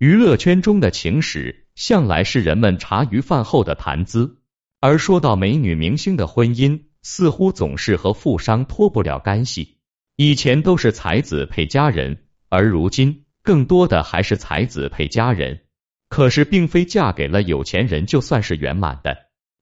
娱乐圈中的情史，向来是人们茶余饭后的谈资。而说到美女明星的婚姻，似乎总是和富商脱不了干系。以前都是才子配佳人，而如今更多的还是才子配佳人。可是，并非嫁给了有钱人就算是圆满的。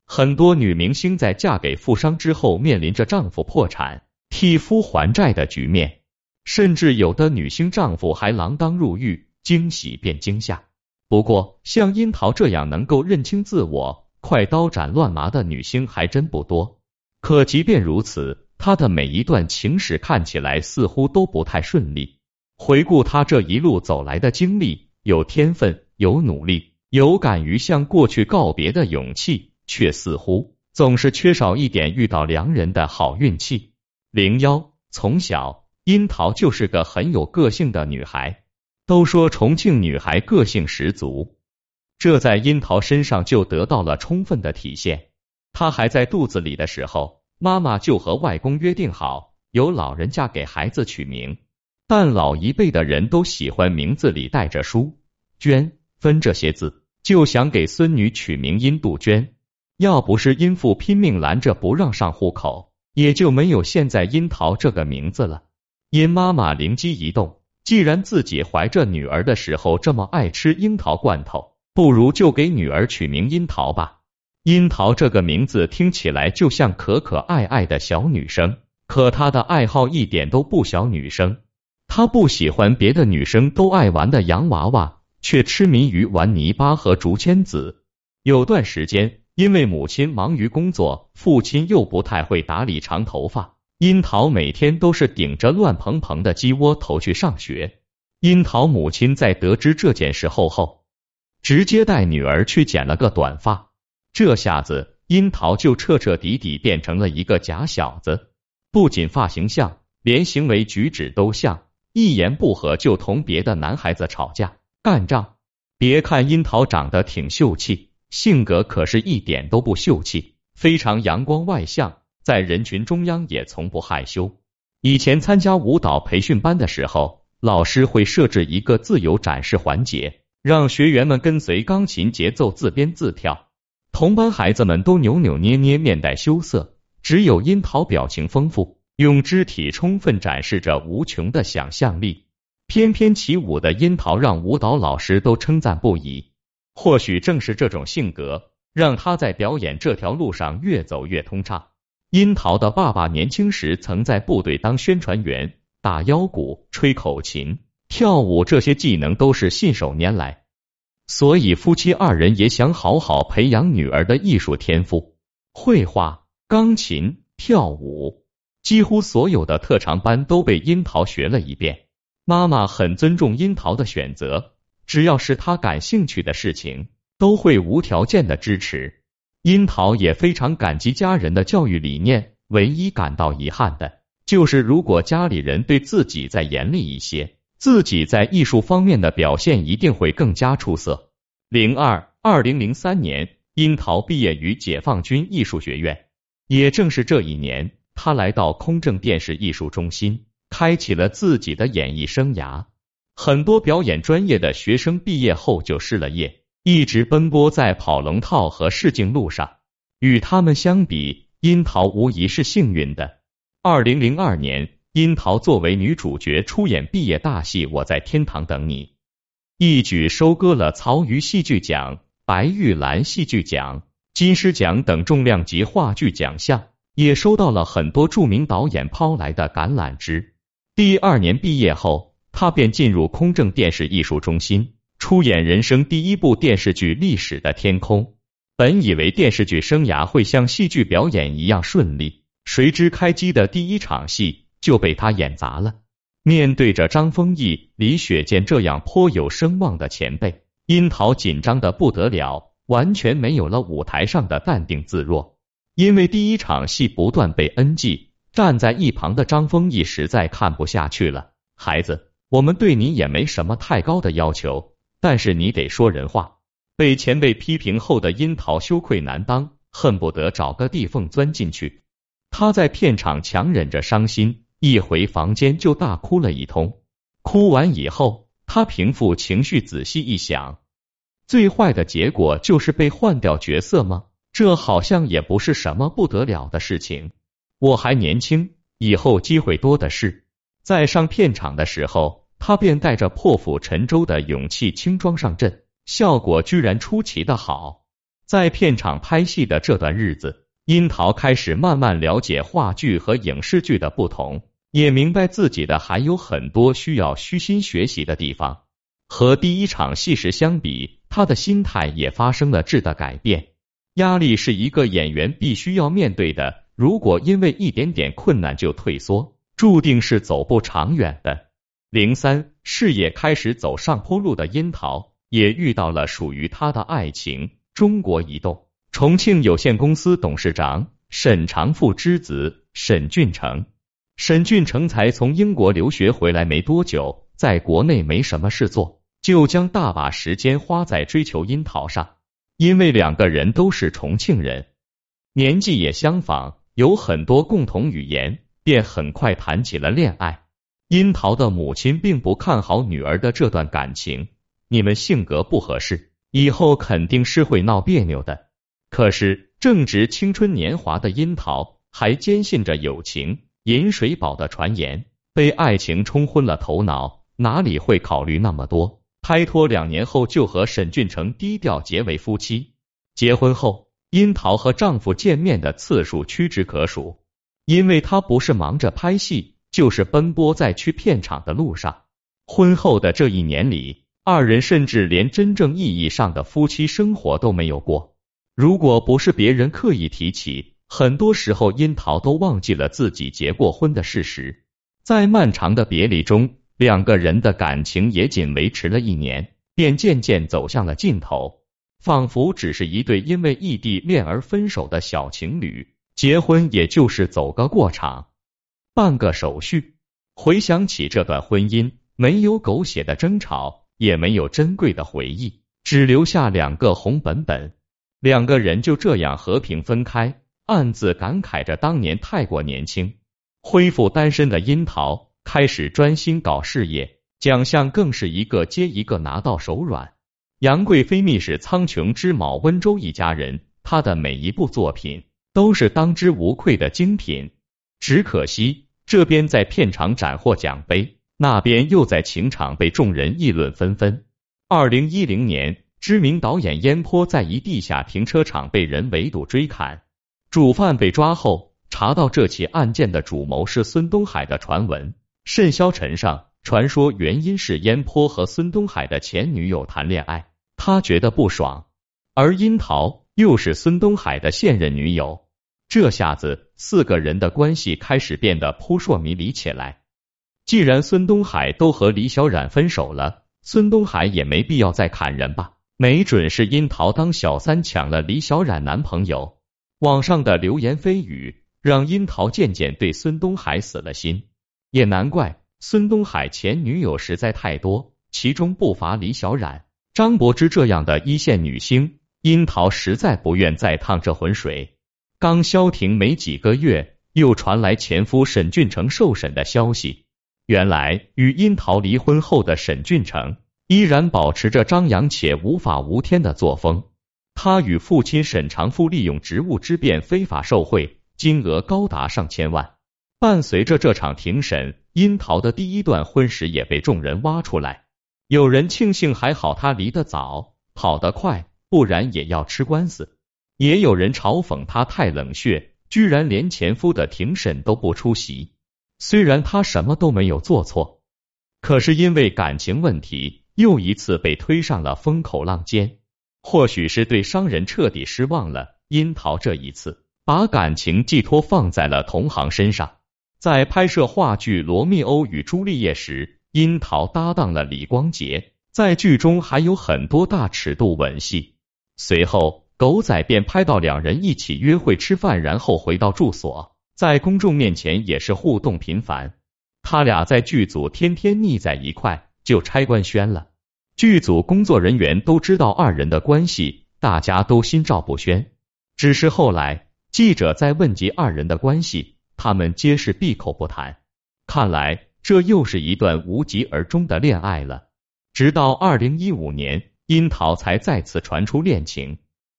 很多女明星在嫁给富商之后，面临着丈夫破产、替夫还债的局面，甚至有的女星丈夫还锒铛入狱。惊喜变惊吓。不过，像樱桃这样能够认清自我、快刀斩乱麻的女星还真不多。可即便如此，她的每一段情史看起来似乎都不太顺利。回顾她这一路走来的经历，有天分，有努力，有敢于向过去告别的勇气，却似乎总是缺少一点遇到良人的好运气。零幺，从小樱桃就是个很有个性的女孩。都说重庆女孩个性十足，这在樱桃身上就得到了充分的体现。她还在肚子里的时候，妈妈就和外公约定好，由老人家给孩子取名。但老一辈的人都喜欢名字里带着“书”“娟”“芬”这些字，就想给孙女取名殷杜鹃。要不是殷父拼命拦着不让上户口，也就没有现在樱桃这个名字了。殷妈妈灵机一动。既然自己怀着女儿的时候这么爱吃樱桃罐头，不如就给女儿取名樱桃吧。樱桃这个名字听起来就像可可爱爱的小女生，可她的爱好一点都不小女生。她不喜欢别的女生都爱玩的洋娃娃，却痴迷于玩泥巴和竹签子。有段时间，因为母亲忙于工作，父亲又不太会打理长头发。樱桃每天都是顶着乱蓬蓬的鸡窝头去上学。樱桃母亲在得知这件事后后，直接带女儿去剪了个短发。这下子，樱桃就彻彻底底变成了一个假小子，不仅发型像，连行为举止都像，一言不合就同别的男孩子吵架干仗。别看樱桃长得挺秀气，性格可是一点都不秀气，非常阳光外向。在人群中央也从不害羞。以前参加舞蹈培训班的时候，老师会设置一个自由展示环节，让学员们跟随钢琴节奏自编自跳。同班孩子们都扭扭捏捏，面带羞涩，只有樱桃表情丰富，用肢体充分展示着无穷的想象力。翩翩起舞的樱桃让舞蹈老师都称赞不已。或许正是这种性格，让他在表演这条路上越走越通畅。樱桃的爸爸年轻时曾在部队当宣传员，打腰鼓、吹口琴、跳舞这些技能都是信手拈来，所以夫妻二人也想好好培养女儿的艺术天赋，绘画、钢琴、跳舞，几乎所有的特长班都被樱桃学了一遍。妈妈很尊重樱桃的选择，只要是她感兴趣的事情，都会无条件的支持。樱桃也非常感激家人的教育理念，唯一感到遗憾的就是，如果家里人对自己再严厉一些，自己在艺术方面的表现一定会更加出色。零二二零零三年，樱桃毕业于解放军艺术学院，也正是这一年，他来到空政电视艺术中心，开启了自己的演艺生涯。很多表演专业的学生毕业后就失了业。一直奔波在跑龙套和试镜路上，与他们相比，樱桃无疑是幸运的。二零零二年，樱桃作为女主角出演毕业大戏《我在天堂等你》，一举收割了曹禺戏剧奖、白玉兰戏剧奖、金狮奖等重量级话剧奖项，也收到了很多著名导演抛来的橄榄枝。第二年毕业后，他便进入空政电视艺术中心。出演人生第一部电视剧《历史的天空》，本以为电视剧生涯会像戏剧表演一样顺利，谁知开机的第一场戏就被他演砸了。面对着张丰毅、李雪健这样颇有声望的前辈，樱桃紧张的不得了，完全没有了舞台上的淡定自若。因为第一场戏不断被 NG，站在一旁的张丰毅实在看不下去了。孩子，我们对你也没什么太高的要求。但是你得说人话。被前辈批评后的樱桃羞愧难当，恨不得找个地缝钻进去。他在片场强忍着伤心，一回房间就大哭了一通。哭完以后，他平复情绪，仔细一想，最坏的结果就是被换掉角色吗？这好像也不是什么不得了的事情。我还年轻，以后机会多的是。在上片场的时候，他便带着破釜沉舟的勇气轻装上阵，效果居然出奇的好。在片场拍戏的这段日子，樱桃开始慢慢了解话剧和影视剧的不同，也明白自己的还有很多需要虚心学习的地方。和第一场戏时相比，他的心态也发生了质的改变。压力是一个演员必须要面对的，如果因为一点点困难就退缩，注定是走不长远的。零三事业开始走上坡路的樱桃，也遇到了属于他的爱情。中国移动重庆有限公司董事长沈长富之子沈俊成。沈俊成才从英国留学回来没多久，在国内没什么事做，就将大把时间花在追求樱桃上。因为两个人都是重庆人，年纪也相仿，有很多共同语言，便很快谈起了恋爱。樱桃的母亲并不看好女儿的这段感情，你们性格不合适，以后肯定是会闹别扭的。可是正值青春年华的樱桃还坚信着友情，饮水饱的传言，被爱情冲昏了头脑，哪里会考虑那么多？拍拖两年后就和沈俊成低调结为夫妻。结婚后，樱桃和丈夫见面的次数屈指可数，因为她不是忙着拍戏。就是奔波在去片场的路上。婚后的这一年里，二人甚至连真正意义上的夫妻生活都没有过。如果不是别人刻意提起，很多时候樱桃都忘记了自己结过婚的事实。在漫长的别离中，两个人的感情也仅维持了一年，便渐渐走向了尽头，仿佛只是一对因为异地恋而分手的小情侣。结婚也就是走个过场。办个手续。回想起这段婚姻，没有狗血的争吵，也没有珍贵的回忆，只留下两个红本本。两个人就这样和平分开，暗自感慨着当年太过年轻。恢复单身的樱桃开始专心搞事业，奖项更是一个接一个拿到手软。杨贵妃秘史苍穹之卯温州一家人，他的每一部作品都是当之无愧的精品。只可惜。这边在片场斩获奖杯，那边又在情场被众人议论纷纷。二零一零年，知名导演燕坡在一地下停车场被人围堵追砍，主犯被抓后，查到这起案件的主谋是孙东海的传闻甚嚣尘上，传说原因是燕坡和孙东海的前女友谈恋爱，他觉得不爽，而樱桃又是孙东海的现任女友。这下子，四个人的关系开始变得扑朔迷离起来。既然孙东海都和李小冉分手了，孙东海也没必要再砍人吧？没准是樱桃当小三抢了李小冉男朋友。网上的流言蜚语让樱桃渐渐对孙东海死了心。也难怪，孙东海前女友实在太多，其中不乏李小冉、张柏芝这样的一线女星。樱桃实在不愿再趟这浑水。刚消停没几个月，又传来前夫沈俊成受审的消息。原来，与樱桃离婚后的沈俊成依然保持着张扬且无法无天的作风。他与父亲沈长富利用职务之便非法受贿，金额高达上千万。伴随着这场庭审，樱桃的第一段婚史也被众人挖出来。有人庆幸还好他离得早，跑得快，不然也要吃官司。也有人嘲讽他太冷血，居然连前夫的庭审都不出席。虽然他什么都没有做错，可是因为感情问题，又一次被推上了风口浪尖。或许是对商人彻底失望了，樱桃这一次把感情寄托放在了同行身上。在拍摄话剧《罗密欧与朱丽叶》时，樱桃搭档了李光洁，在剧中还有很多大尺度吻戏。随后。狗仔便拍到两人一起约会吃饭，然后回到住所，在公众面前也是互动频繁。他俩在剧组天天腻在一块，就拆官宣了。剧组工作人员都知道二人的关系，大家都心照不宣。只是后来记者在问及二人的关系，他们皆是闭口不谈。看来这又是一段无疾而终的恋爱了。直到二零一五年，樱桃才再次传出恋情。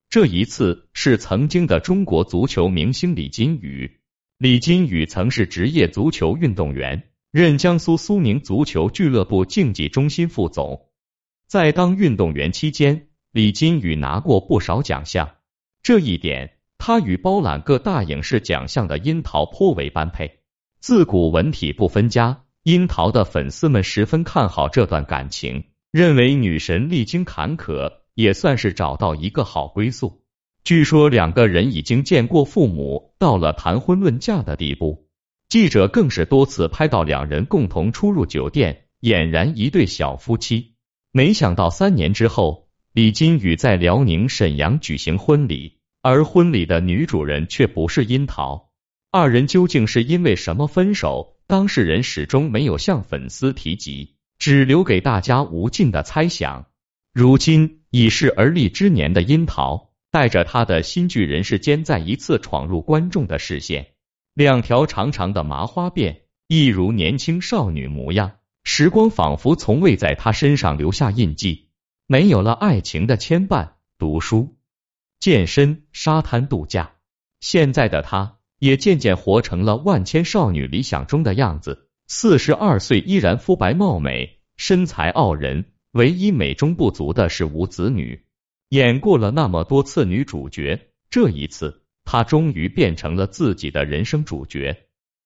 这一次是曾经的中国足球明星李金羽。李金羽曾是职业足球运动员，任江苏苏宁足球俱乐部竞技中心副总。在当运动员期间，李金羽拿过不少奖项。这一点，他与包揽各大影视奖项的樱桃颇为般配。自古文体不分家，樱桃的粉丝们十分看好这段感情，认为女神历经坎坷。也算是找到一个好归宿。据说两个人已经见过父母，到了谈婚论嫁的地步。记者更是多次拍到两人共同出入酒店，俨然一对小夫妻。没想到三年之后，李金宇在辽宁沈阳举行婚礼，而婚礼的女主人却不是樱桃。二人究竟是因为什么分手？当事人始终没有向粉丝提及，只留给大家无尽的猜想。如今已是而立之年的樱桃，带着他的新剧人世间再一次闯入观众的视线。两条长长的麻花辫，一如年轻少女模样，时光仿佛从未在他身上留下印记。没有了爱情的牵绊，读书、健身、沙滩度假，现在的他也渐渐活成了万千少女理想中的样子。四十二岁依然肤白貌美，身材傲人。唯一美中不足的是无子女。演过了那么多次女主角，这一次她终于变成了自己的人生主角。